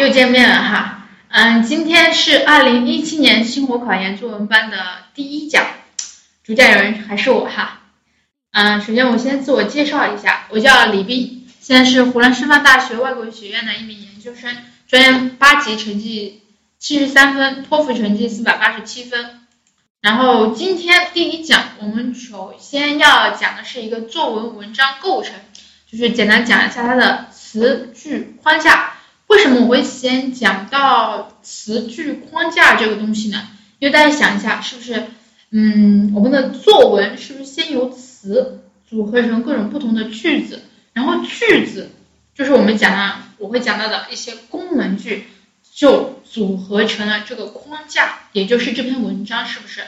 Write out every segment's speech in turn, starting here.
又见面了哈，嗯，今天是二零一七年星火考研作文班的第一讲，主讲人还是我哈，嗯，首先我先自我介绍一下，我叫李斌，现在是湖南师范大学外国语学院的一名研究生，专业八级成绩七十三分，托福成绩四百八十七分，然后今天第一讲，我们首先要讲的是一个作文文章构成，就是简单讲一下它的词句框架。为什么我会先讲到词句框架这个东西呢？因为大家想一下，是不是，嗯，我们的作文是不是先由词组合成各种不同的句子，然后句子就是我们讲的，我会讲到的一些功能句，就组合成了这个框架，也就是这篇文章，是不是？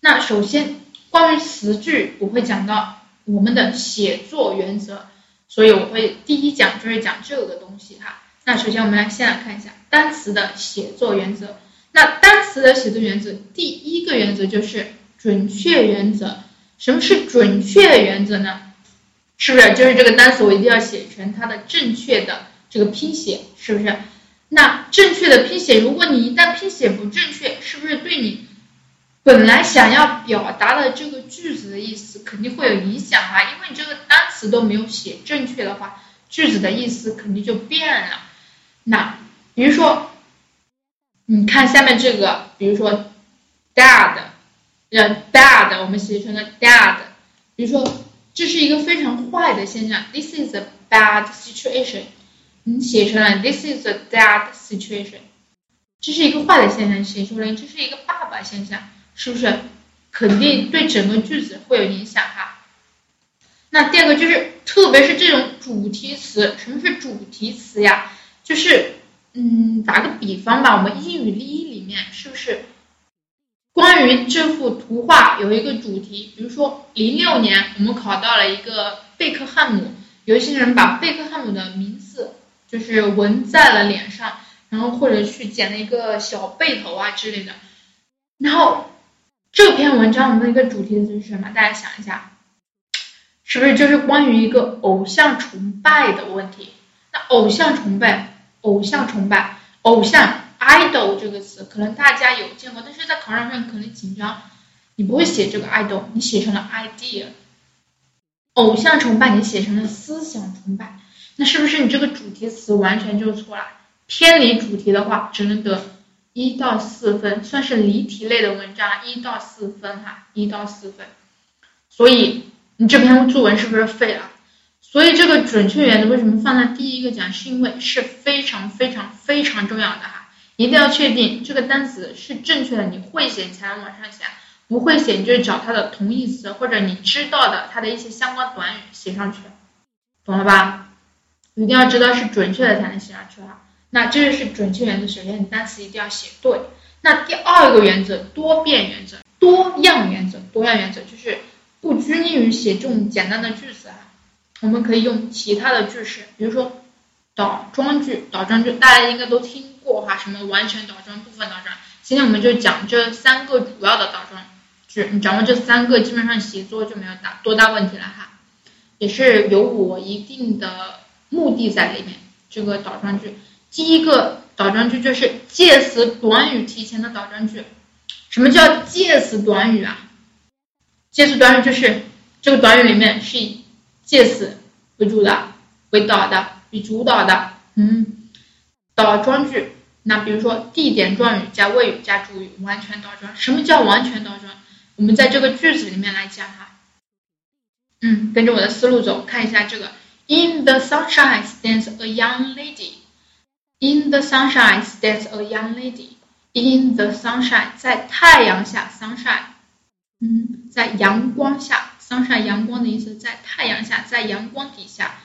那首先关于词句，我会讲到我们的写作原则，所以我会第一讲就是讲这个东西哈。那首先我们来先来看一下单词的写作原则。那单词的写作原则，第一个原则就是准确原则。什么是准确原则呢？是不是就是这个单词我一定要写成它的正确的这个拼写，是不是？那正确的拼写，如果你一旦拼写不正确，是不是对你本来想要表达的这个句子的意思肯定会有影响啊？因为你这个单词都没有写正确的话，句子的意思肯定就变了。那比如说，你看下面这个，比如说 dad，呃 dad，我们写成了 dad。比如说，这是一个非常坏的现象，this is a bad situation。你写成了 this is a bad situation，这是一个坏的现象，写出来这是一个爸爸现象，是不是？肯定对整个句子会有影响哈。那第二个就是，特别是这种主题词，什么是主题词呀？就是，嗯，打个比方吧，我们英语例里面是不是关于这幅图画有一个主题？比如说，零六年我们考到了一个贝克汉姆，有一些人把贝克汉姆的名字就是纹在了脸上，然后或者去剪了一个小背头啊之类的。然后这篇文章我们的一个主题词是什么？大家想一下，是不是就是关于一个偶像崇拜的问题？那偶像崇拜。偶像崇拜，偶像 idol 这个词可能大家有见过，但是在考场上可能紧张，你不会写这个 idol，你写成了 idea。偶像崇拜你写成了思想崇拜，那是不是你这个主题词完全就错了？偏离主题的话，只能得一到四分，算是离题类的文章，一到四分哈，一到四分。所以你这篇作文是不是废了？所以这个准确原则为什么放在第一个讲？是因为是非常非常非常重要的哈，一定要确定这个单词是正确的，你会写才能往上写，不会写你就找它的同义词或者你知道的它的一些相关短语写上去，懂了吧？一定要知道是准确的才能写上去哈。那这就是准确原则，首先你单词一定要写对。那第二个原则，多变原则、多样原则、多样原则就是不拘泥于写这种简单的句子啊。我们可以用其他的句式，比如说倒装句，倒装句大家应该都听过哈，什么完全倒装、部分倒装。今天我们就讲这三个主要的倒装句，你掌握这三个，基本上写作就没有大多大问题了哈。也是有我一定的目的在里面。这个倒装句，第一个倒装句就是介词短语提前的倒装句。什么叫介词短语啊？介词短语就是这个短语里面是介词为主的，为导的，为主导的，嗯，倒装句。那比如说地点状语加谓语加主语，完全倒装。什么叫完全倒装？我们在这个句子里面来讲哈。嗯，跟着我的思路走，看一下这个。In the sunshine stands a young lady. In the sunshine stands a young lady. In the sunshine，在太阳下，sunshine，嗯，在阳光下。Sunshine 阳光的意思，在太阳下，在阳光底下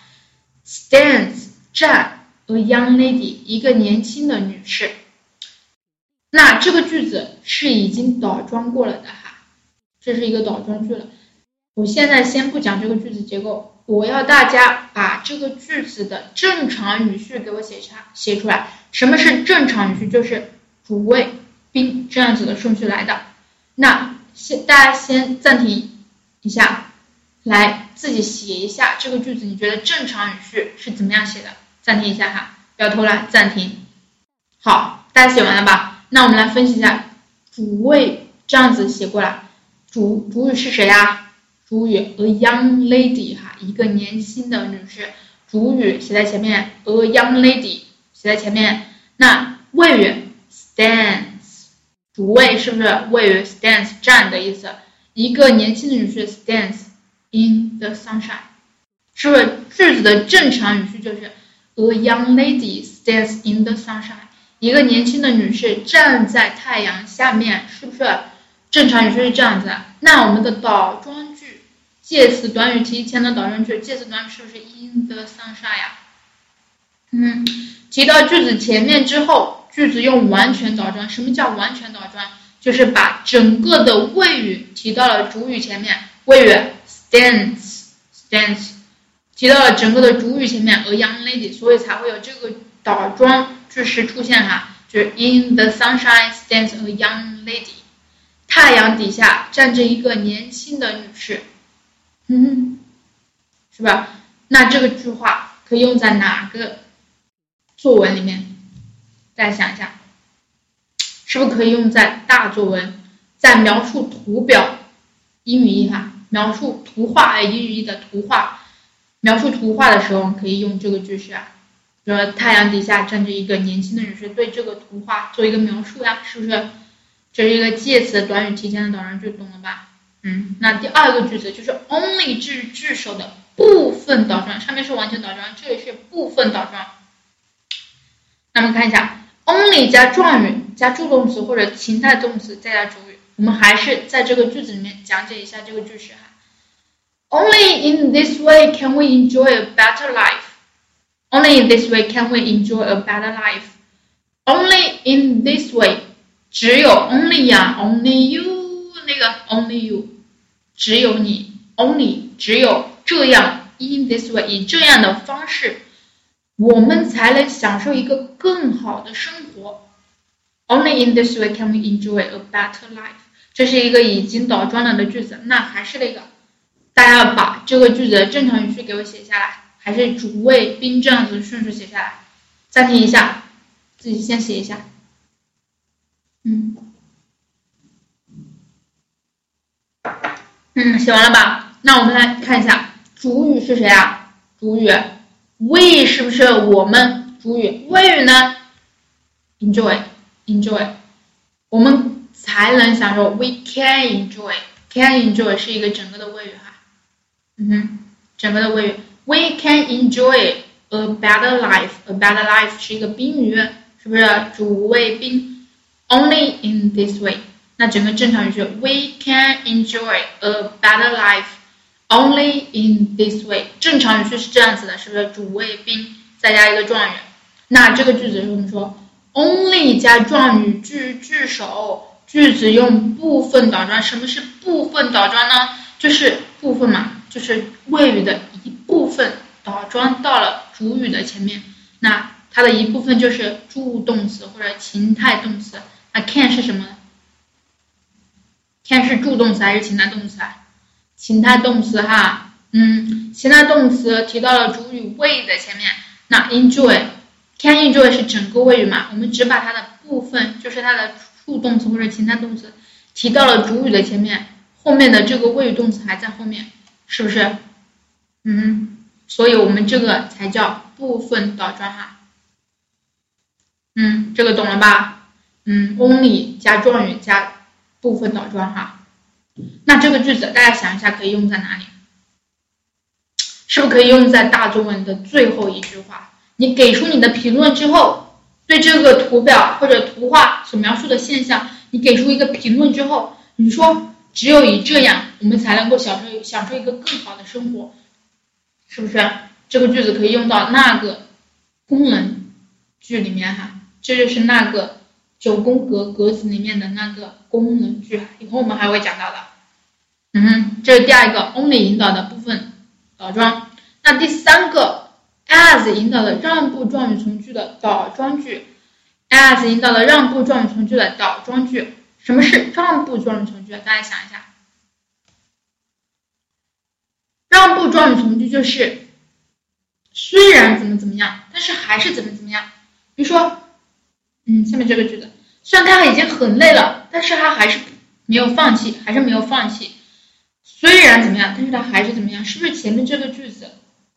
，stands 站，a young lady 一个年轻的女士。那这个句子是已经倒装过了的哈，这是一个倒装句了。我现在先不讲这个句子结构，我要大家把这个句子的正常语序给我写下写出来。什么是正常语序？就是主谓宾这样子的顺序来的。那先大家先暂停。一下，来自己写一下这个句子，你觉得正常语序是怎么样写的？暂停一下哈，不要偷懒，暂停。好，大家写完了吧？那我们来分析一下主谓这样子写过来，主主语是谁呀？主语 a young lady 哈，一个年轻的女士。主语写在前面，a young lady 写在前面。那谓语 stands，主谓是不是谓语 stands 站的意思？一个年轻的女士 stands in the sunshine，是不是句子的正常语序就是 a young lady stands in the sunshine，一个年轻的女士站在太阳下面，是不是正常语序是这样子？那我们的倒装句。介词短语提前的倒装句，介词短语是不是 in the sunshine 呀？嗯，提到句子前面之后，句子用完全倒装。什么叫完全倒装？就是把整个的谓语提到了主语前面，谓语 stands stands 提到了整个的主语前面，a young lady，所以才会有这个倒装句式出现哈，就是 in the sunshine stands a young lady，太阳底下站着一个年轻的女士。嗯，是吧？那这个句话可以用在哪个作文里面？大家想一下，是不是可以用在大作文，在描述图表英语一哈，描述图画哎，英语一的图画，描述图画的时候可以用这个句式啊。比如说太阳底下站着一个年轻的女士，对这个图画做一个描述呀，是不是？这是一个介词短语提前的导人句，懂了吧？嗯，那第二个句子就是 only 至句首的部分倒装，上面是完全倒装，这里是部分倒装。那么看一下，only 加状语加助动词或者情态动词再加主语，我们还是在这个句子里面讲解一下这个句式哈。Only in this way can we enjoy a better life. Only in this way can we enjoy a better life. Only in this way，只有 only 呀，only you。那个 only you，只有你，only 只有这样，in this way 以这样的方式，我们才能享受一个更好的生活。Only in this way can we enjoy a better life。这是一个已经倒装了的句子，那还是那个，大家要把这个句子的正常语序给我写下来，还是主谓宾这样子顺序写下来。暂停一下，自己先写一下。嗯。嗯，写完了吧？那我们来看一下主语是谁啊？主语，we 是不是我们？主语谓语呢？enjoy，enjoy，我们才能享受。We can enjoy，can enjoy 是一个整个的谓语哈。嗯哼，整个的谓语。We can enjoy a better life，a better life 是一个宾语，是不是主谓宾？Only in this way。那整个正常语序，We can enjoy a better life only in this way。正常语序是这样子的，是不是主谓宾再加一个状语？那这个句子我们说，only 加状语句句首，句子用部分倒装。什么是部分倒装呢？就是部分嘛，就是谓语的一部分倒装到了主语的前面。那它的一部分就是助动词或者情态动词。那 can 是什么？can 是助动词还是情态动词啊？情态动词哈，嗯，情态动词提到了主语 we 的前面，那 enjoy，can enjoy 是整个谓语嘛？我们只把它的部分，就是它的助动词或者情态动词提到了主语的前面，后面的这个谓语动词还在后面，是不是？嗯，所以我们这个才叫部分倒装哈。嗯，这个懂了吧？嗯，only 加状语加。部分倒装哈，那这个句子大家想一下可以用在哪里？是不是可以用在大作文的最后一句话？你给出你的评论之后，对这个图表或者图画所描述的现象，你给出一个评论之后，你说只有以这样，我们才能够享受享受一个更好的生活，是不是？这个句子可以用到那个功能句里面哈，这就是那个。九宫格格子里面的那个功能句，以后我们还会讲到的。嗯，这是第二个 only 引导的部分倒装。那第三个 as 引导的让步状语从句的倒装句，as 引导的让步状语从句的倒装句。什么是让步状语从句？大家想一下，让步状语从句就是虽然怎么怎么样，但是还是怎么怎么样。比如说。嗯，下面这个句子，虽然他已经很累了，但是他还是没有放弃，还是没有放弃。虽然怎么样，但是他还是怎么样？是不是前面这个句子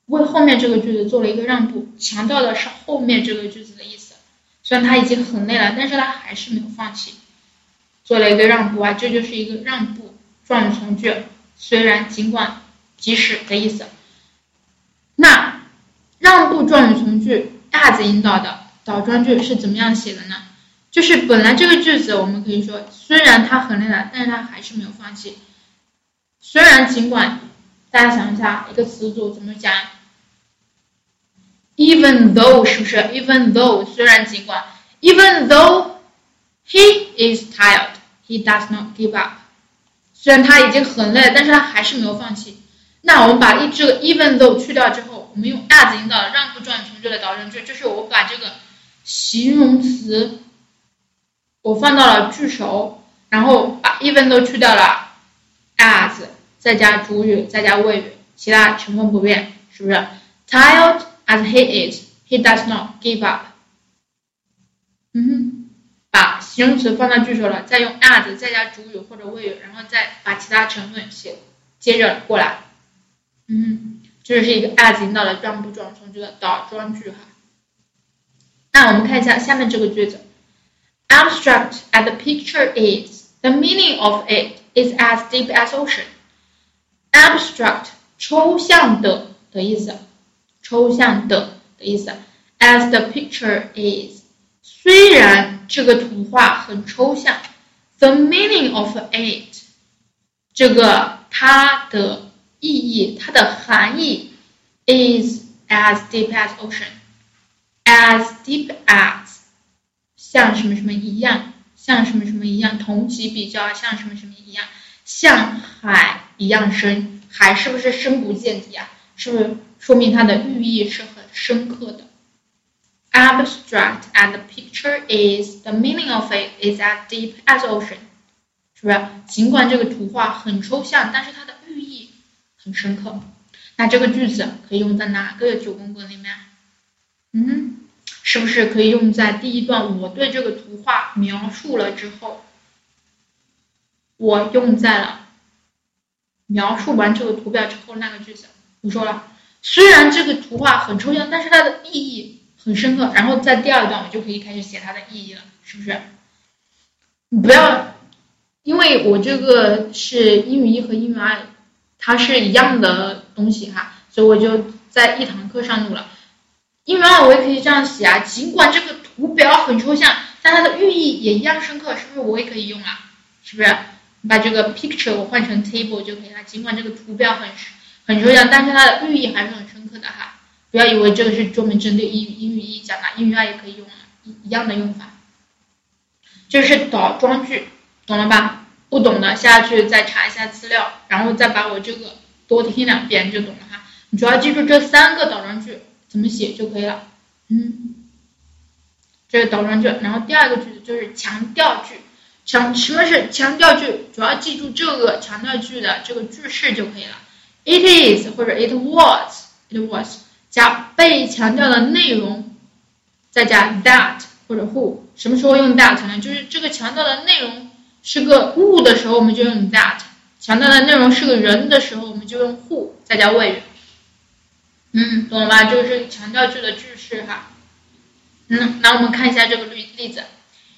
为后面这个句子做了一个让步，强调的是后面这个句子的意思？虽然他已经很累了，但是他还是没有放弃，做了一个让步啊，这就是一个让步状语从句。虽然、尽管、即使的意思。那让步状语从句 as 引导的倒装句是怎么样写的呢？就是本来这个句子我们可以说，虽然他很累了，但是他还是没有放弃。虽然、尽管，大家想一下，一个词组怎么讲？Even though 是不是？Even though 虽然、尽管，Even though he is tired, he does not give up。虽然他已经很累，但是他还是没有放弃。那我们把一这个 even though 去掉之后，我们用 as 引导让步状语从句的导成句，就是我把这个形容词我放到了句首，然后把 even 都去掉了，as。再加主语，再加谓语，其他成分不变，是不是？Tired as he is, he does not give up。嗯哼，把形容词放到句首了，再用 as 再加主语或者谓语，然后再把其他成分写接着过来。嗯哼，这是一个 as 引导的让步状从句的倒装句哈。那我们看一下下面这个句子 ：Abstract as the picture is, the meaning of it is as deep as ocean。abstract 抽象的的意思，抽象的的意思。As the picture is，虽然这个图画很抽象，the meaning of it，这个它的意义，它的含义，is as deep as ocean，as deep as， 像什么什么一样，像什么什么一样，同级比较，像什么什么一样，像海。一样深，海是不是深不见底啊？是不是说明它的寓意是很深刻的？Abstract as the picture is, the meaning of it is as deep as ocean，是不是？尽管这个图画很抽象，但是它的寓意很深刻。那这个句子可以用在哪个九宫格里面？嗯，是不是可以用在第一段？我对这个图画描述了之后，我用在了。描述完这个图表之后，那个句子我说了，虽然这个图画很抽象，但是它的意义很深刻。然后在第二段，我就可以开始写它的意义了，是不是？你不要，因为我这个是英语一和英语二，它是一样的东西哈，所以我就在一堂课上录了。英语二我也可以这样写啊，尽管这个图表很抽象，但它的寓意也一样深刻，是不是？我也可以用啊，是不是？你把这个 picture 我换成 table 就可以了。尽管这个图表很很抽象，但是它的寓意还是很深刻的哈。不要以为这个是专门针对英语英语一讲的，英语二也可以用啊，一一样的用法。这是倒装句，懂了吧？不懂的下去再查一下资料，然后再把我这个多听两遍就懂了哈。你主要记住这三个倒装句怎么写就可以了。嗯，这是倒装句，然后第二个句子就是强调句。强什么是强调句？主要记住这个强调句的这个句式就可以了。It is 或者 It was，It was 加被强调的内容，再加 that 或者 who。什么时候用 that 呢？就是这个强调的内容是个物的时候，我们就用 that；强调的内容是个人的时候，我们就用 who，再加谓语。嗯，懂了吧？就是强调句的句式哈。嗯，那我们看一下这个例例子。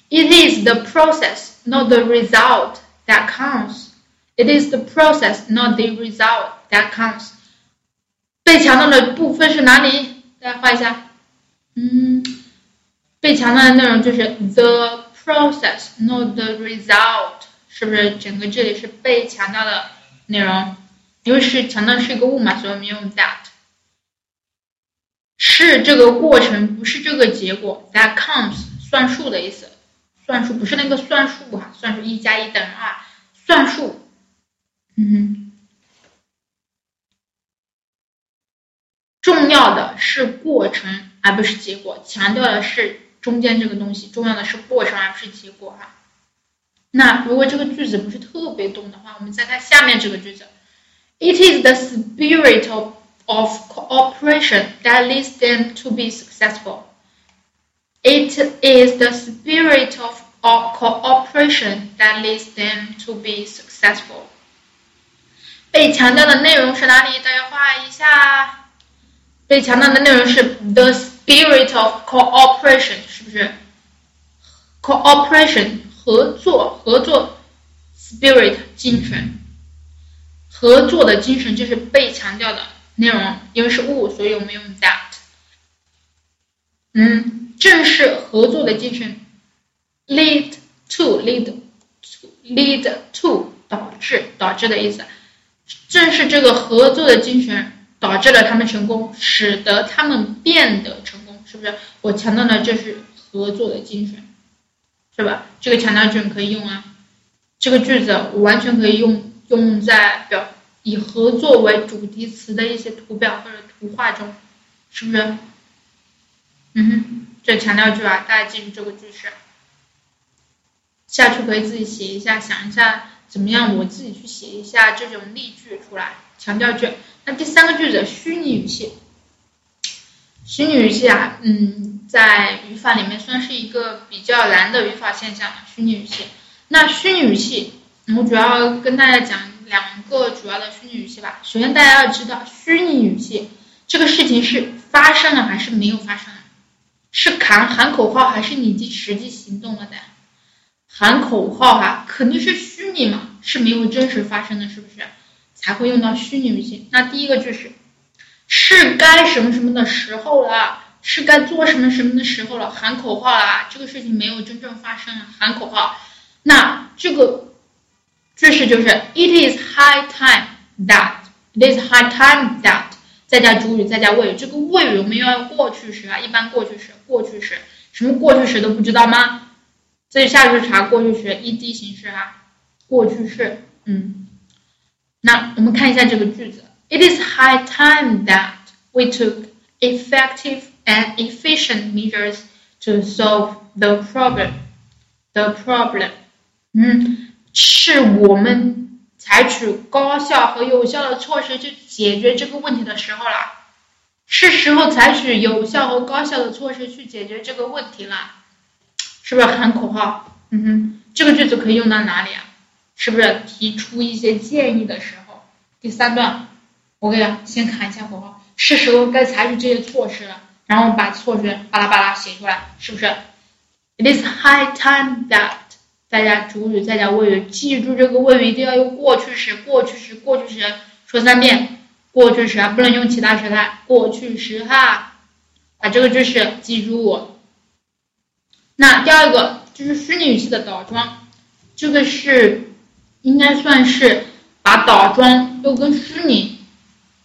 It is the process, not the result, that counts. It is the process, not the result, that counts. 被强调的部分是哪里？大家画一下。嗯，被强调的内容就是 the process, not the result，是不是？整个这里是被强调的内容，因为是强调是一个物嘛，所以我们用 that。是这个过程，不是这个结果。That counts，算数的意思。算术不是那个算术哈，算术一加一等于二，算术，嗯，重要的是过程而不是结果，强调的是中间这个东西，重要的是过程而不是结果哈。那如果这个句子不是特别懂的话，我们再看下面这个句子，It is the spirit of of cooperation that leads them to be successful。 It is the spirit of cooperation that leads them to be successful。被强调的内容是哪里？大家画一下。被强调的内容是 the spirit of cooperation，是不是？cooperation 合作，合作 spirit 精神，合作的精神就是被强调的 内容。因为是物，所以我们用 that。嗯，正是合作的精神 lead to lead to lead to 导致导致的意思。正是这个合作的精神导致了他们成功，使得他们变得成功，是不是？我强调的这是合作的精神，是吧？这个强调句可以用啊，这个句子完全可以用用在表以合作为主题词的一些图表或者图画中，是不是？嗯哼，这强调句啊，大家记住这个句式，下去可以自己写一下，想一下。怎么样？我自己去写一下这种例句出来，强调句。那第三个句子，虚拟语气。虚拟语气啊，嗯，在语法里面算是一个比较难的语法现象。虚拟语气。那虚拟语气，我主要跟大家讲两个主要的虚拟语气吧。首先，大家要知道，虚拟语气这个事情是发生了还是没有发生？是喊喊口号还是你实际行动了的？喊口号哈，肯定是虚拟嘛，是没有真实发生的，是不是？才会用到虚拟语气。那第一个句式，是该什么什么的时候了，是该做什么什么的时候了，喊口号了，这个事情没有真正发生，喊口号。那这个句式就是 It is high time that it is high time that 再加主语再加谓语，这个谓语我们要用过去时啊，一般过去时，过去时，什么过去时都不知道吗？所以下去查过去时 ed 形式哈，过去式，嗯，那我们看一下这个句子，It is high time that we took effective and efficient measures to solve the problem. The problem，嗯， 是我们采取高效和有效的措施去解决这个问题的时候啦，是时候采取有效和高效的措施去解决这个问题了。是不是喊口号？嗯哼，这个句子可以用到哪里啊？是不是提出一些建议的时候？第三段，我给先喊一下口号，是时候该采取这些措施了，然后把措施巴拉巴拉写出来，是不是？It is high time that 大家主语再加谓语，记住这个谓语一定要用过去时，过去时，过去时，说三遍，过去时不能用其他时态，过去时哈，把这个句式记住。那第二个就是虚拟语气的倒装，这个是应该算是把倒装又跟虚拟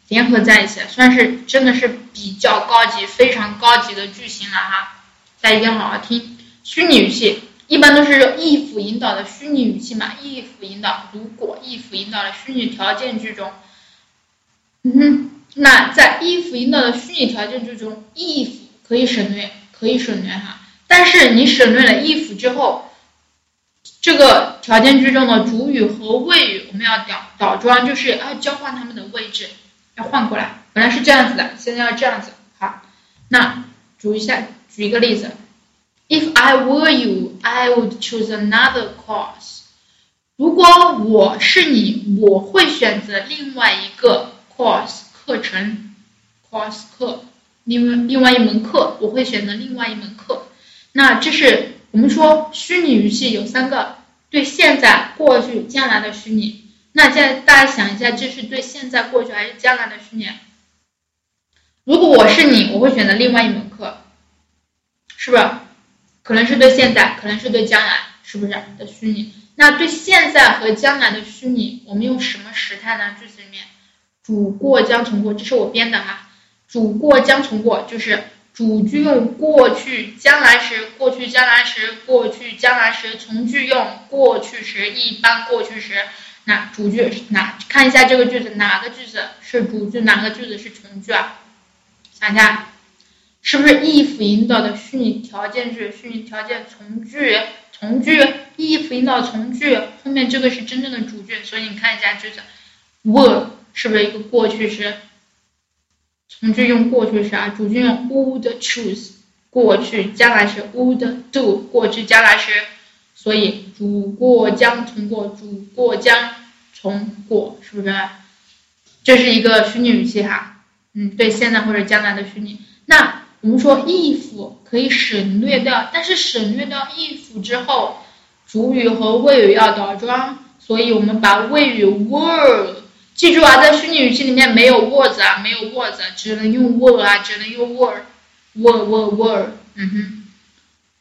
联合在一起，算是真的是比较高级、非常高级的句型了哈。大家一定要好好听，虚拟语气一般都是 if 引导的虚拟语气嘛，if 引导，如果 if 引导的虚拟条件句中，嗯哼，那在 if 引导的虚拟条件句中，if 可以省略，可以省略哈。但是你省略了 if 之后，这个条件句中的主语和谓语我们要倒倒装，就是要交换它们的位置，要换过来。本来是这样子的，现在要这样子。好，那举一下，举一个例子：If I were you, I would choose another course。如果我是你，我会选择另外一个 course 课程，course 课，另外另外一门课，我会选择另外一门课。那这是我们说虚拟语气有三个，对现在、过去、将来的虚拟。那现在大家想一下，这是对现在、过去还是将来的虚拟？如果我是你，我会选择另外一门课，是不是？可能是对现在，可能是对将来，是不是的虚拟？那对现在和将来的虚拟，我们用什么时态呢？句子里面，主过将从过，这是我编的哈，主过将从过就是。主句用过去将来时，过去将来时，过去将来时；从句用过去时，一般过去时。那主句哪？看一下这个句子，哪个句子是主句，哪个句子是从句啊？想一下，是不是 if 引导的虚拟条件句？虚拟条件从句，从句 if 引导从句，后面这个是真正的主句，所以你看一下句子，were 是不是一个过去时？从句用过去式啊，主句用 would choose 过去将来时 would do，过去将来时，所以主过将从过，主过将从过，是不是？这是一个虚拟语气哈，嗯，对现在或者将来的虚拟。那我们说 if 可以省略掉，但是省略掉 if 之后，主语和谓语要倒装，所以我们把谓语 were，记住啊，在虚拟语气里面没有 was 啊，没有 was，啊只能用 were 啊，只能用 were，were were were，嗯哼。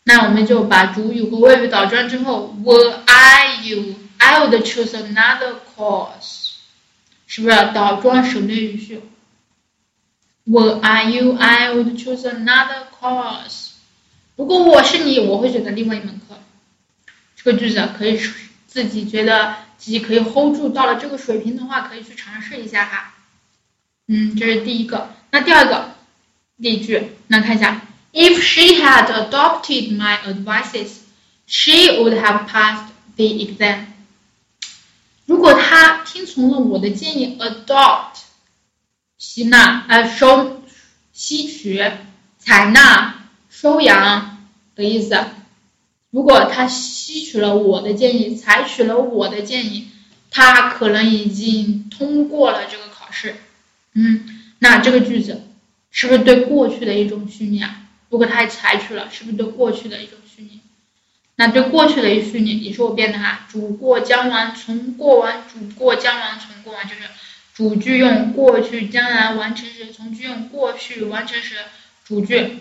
那我们就把主语和谓语倒装之后，Were I you？I would choose another course。是不是倒装省略语序 ？Were are you? I would choose another course。如果我是你，我会选择另外一门课。这个句子可以自己觉得自己可以 hold 住，到了这个水平的话，可以去尝试一下哈。嗯，这是第一个。那第二个例句，那看一下，If she had adopted my advices, she would have passed the exam. 如果他听从了我的建议，adopt， 吸纳，呃，收，吸取，采纳，收养的意思。如果他吸取了我的建议，采取了我的建议，他可能已经通过了这个考试。嗯，那这个句子是不是对过去的一种虚拟啊？如果他采取了，是不是对过去的一种虚拟？那对过去的一虚拟也是我变的哈，主过将完从过完，主过将完从过完就是主句用过去将来完成时，从句用过去完成时，主句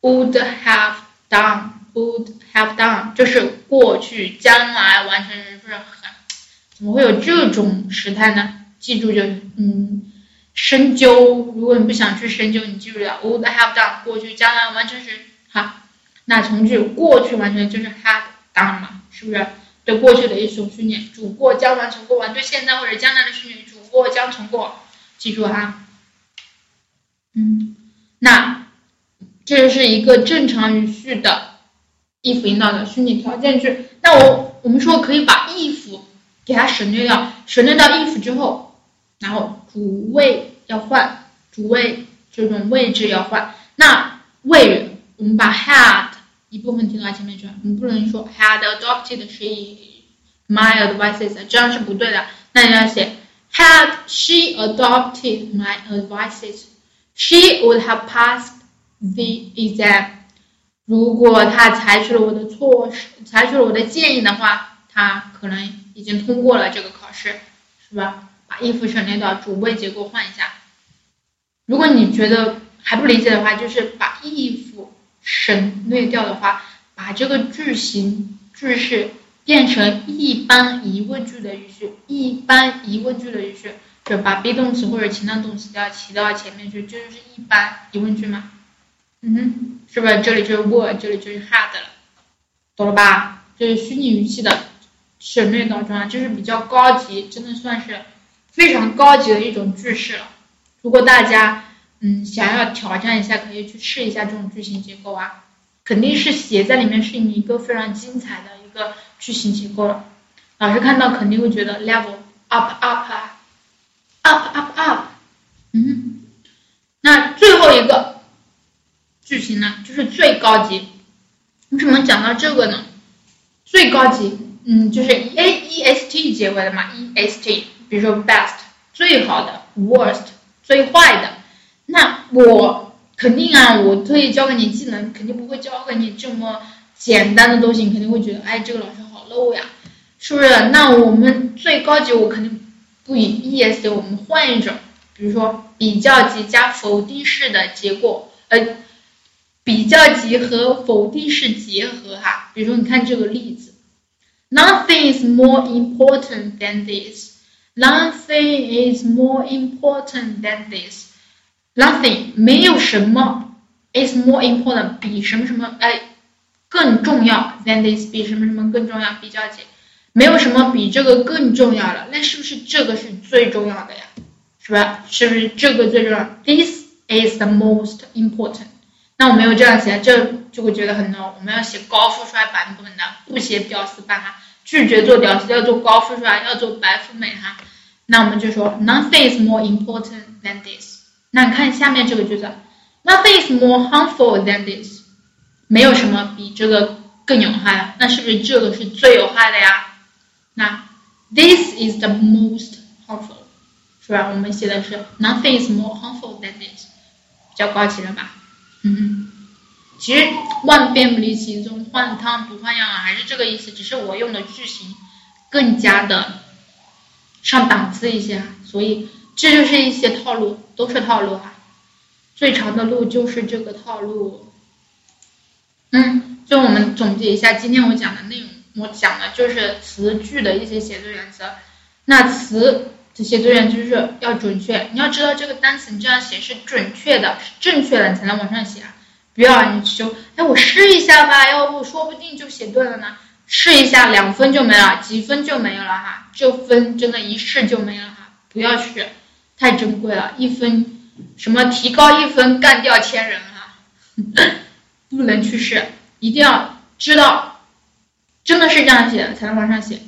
would have done，would have done 就是过去将来完成时，是不是很怎么会有这种时态呢？记住就嗯深究，如果你不想去深究，你记住了 would have done 过去将来完成时，好。那从句过去完成就是 had done 嘛，是不是？对过去的一种训练，主过将完成过完，对现在或者将来的训练，过将成过，记住哈。嗯，那这是一个正常语序的 if 引导的虚拟条件句。那我我们说可以把 if 给它省略掉，省略到 if 之后，然后主谓要换，主谓这种位置要换。那谓语我们把 had 一部分提到前面去，我们不能说 had adopted she my advices，这样是不对的。那你要写 had she adopted my advices，she would have passed the exam。如果她采取了我的措施，采取了我的建议的话，她可能已经通过了这个考试，是吧？把 if 省略掉，主谓结构换一下。如果你觉得还不理解的话，就是把 if 省略掉的话，把这个句型句式变成一般疑问句的语序，一般疑问句的语序，就把 be 动词或者情态动词都要提到前面去，这就是一般疑问句嘛。嗯哼，是不是这里就是 were，这里就是 had 了，懂了吧？就是虚拟语气的省略倒装，就是比较高级，真的算是非常高级的一种句式了。如果大家。嗯，想要挑战一下，可以去试一下这种句型结构啊，肯定是写在里面是你一个非常精彩的一个句型结构了。老师看到肯定会觉得 level up up up up up，嗯，那最后一个句型呢，就是最高级。为什么讲到这个呢？最高级，嗯，就是 a e s t 结尾的嘛，e s t，比如说 best 最好的，worst 最坏的。那我肯定啊，我特意教给你技能，肯定不会教给你这么简单的东西，你肯定会觉得，哎，这个老师好 low 呀，是不是？那我们最高级，我肯定不以 E S D，我们换一种，比如说比较级加否定式的结果，呃，比较级和否定式结合哈，比如说你看这个例子，Nothing is more important than this. Nothing is more important than this. Nothing 没有什么 is more important 比什么什么哎更重要 than this 比什么什么更重要比较级没有什么比这个更重要了，那是不是这个是最重要的呀？是吧？是不是这个最重要？This is the most important。那我没有这样写，这就会觉得很 low。我们要写高富帅版本的，不写屌丝版哈。拒绝做屌丝，要做高富帅，要做白富美哈。那我们就说 Nothing is more important than this。那你看下面这个句子，Nothing is more harmful than this。没有什么比这个更有害的，那是不是这个是最有害的呀？那 this is the most harmful，是吧？我们写的是 nothing is more harmful than this，比较高级了吧？嗯，其实万变不离其宗，换汤不换药啊，还是这个意思，只是我用的句型更加的上档次一些，所以这就是一些套路，都是套路哈。最长的路就是这个套路。嗯，就我们总结一下今天我讲的内容，我讲的就是词句的一些写作原则。那词的写作原则就是要准确，你要知道这个单词你这样写是准确的，是正确的，你才能往上写。不要你就哎，我试一下吧，要不说不定就写对了呢。试一下，两分就没了，几分就没有了哈。这分真的一试就没了哈，不要去，太珍贵了。一分什么提高一分干掉千人哈，不能去试，一定要知道，真的是这样写的才能往上写。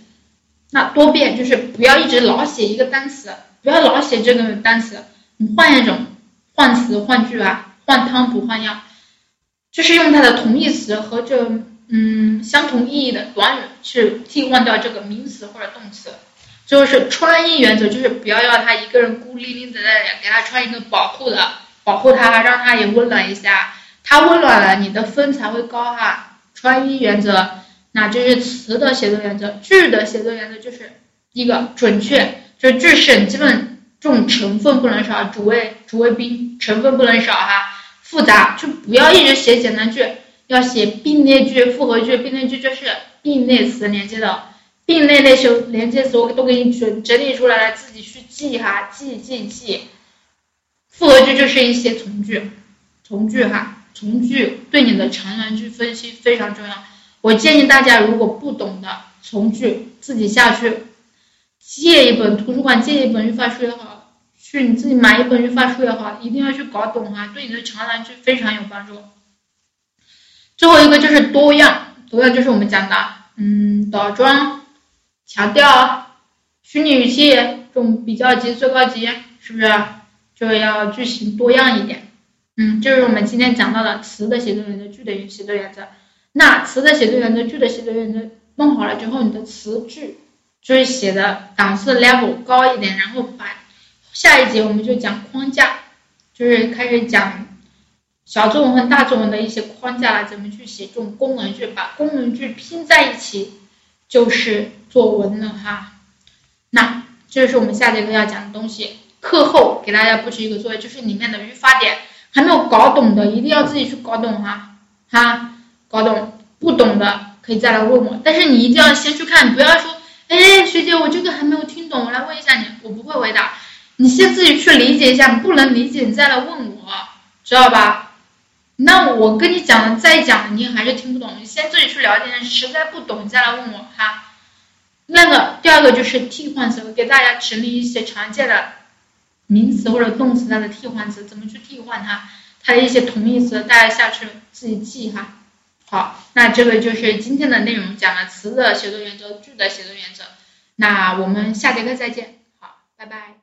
那多变就是不要一直老写一个单词，不要老写这个单词，你换一种，换词换句啊，换汤不换药。就是用它的同义词和这嗯相同意义的短语去替换掉这个名词或者动词，就是穿衣原则，就是不要要他一个人孤零零的在给他穿一个保护的，保护他，让他也温暖一下，它温暖了，你的分才会高哈。穿衣原则，那这是词的写作原则，句的写作原则就是一个准确，就是句式基本重成分不能少，主谓主谓宾成分不能少哈。复杂就不要一直写简单句，要写并列句、复合句。并列句就是并列词连接的，并列类型连接词我都给你整整理出来了，自己去记哈，记记记。复合句就是一些从句，从句哈，从句对你的长难句分析非常重要。我建议大家如果不懂的从句，自己下去借一本图书馆借一本语法书也好。去你自己买一本语法书也好，一定要去搞懂哈，对你的长难句非常有帮助。最后一个就是多样，多样就是我们讲的，嗯，倒装、强调、虚拟语气这种比较级、最高级，是不是？就要句型多样一点。嗯，就是我们今天讲到的词的写作原则、句的写作原则。那词的写作原则、句的写作原则弄好了之后，你的词句就是写的档次 level 高一点，然后把。下一节我们就讲框架，就是开始讲小作文和大作文的一些框架了，怎么去写这种功能句，把功能句拼在一起就是作文了哈。那这是我们下节课要讲的东西。课后给大家布置一个作业，就是里面的语法点还没有搞懂的，一定要自己去搞懂哈。哈，搞懂不懂的可以再来问我，但是你一定要先去看，不要说，哎，学姐我这个还没有听懂，我来问一下你，我不会回答。你先自己去理解一下，不能理解你再来问我，知道吧？那我跟你讲了再讲，你还是听不懂，你先自己去了解，实在不懂你再来问我哈。那个第二个就是替换词，给大家整理一些常见的名词或者动词它的替换词，怎么去换它，它的一些同义词，大家下去自己记哈。好，那这个就是今天的内容，讲了词的写作原则、句的写作原则。那我们下节课再见，好，拜拜。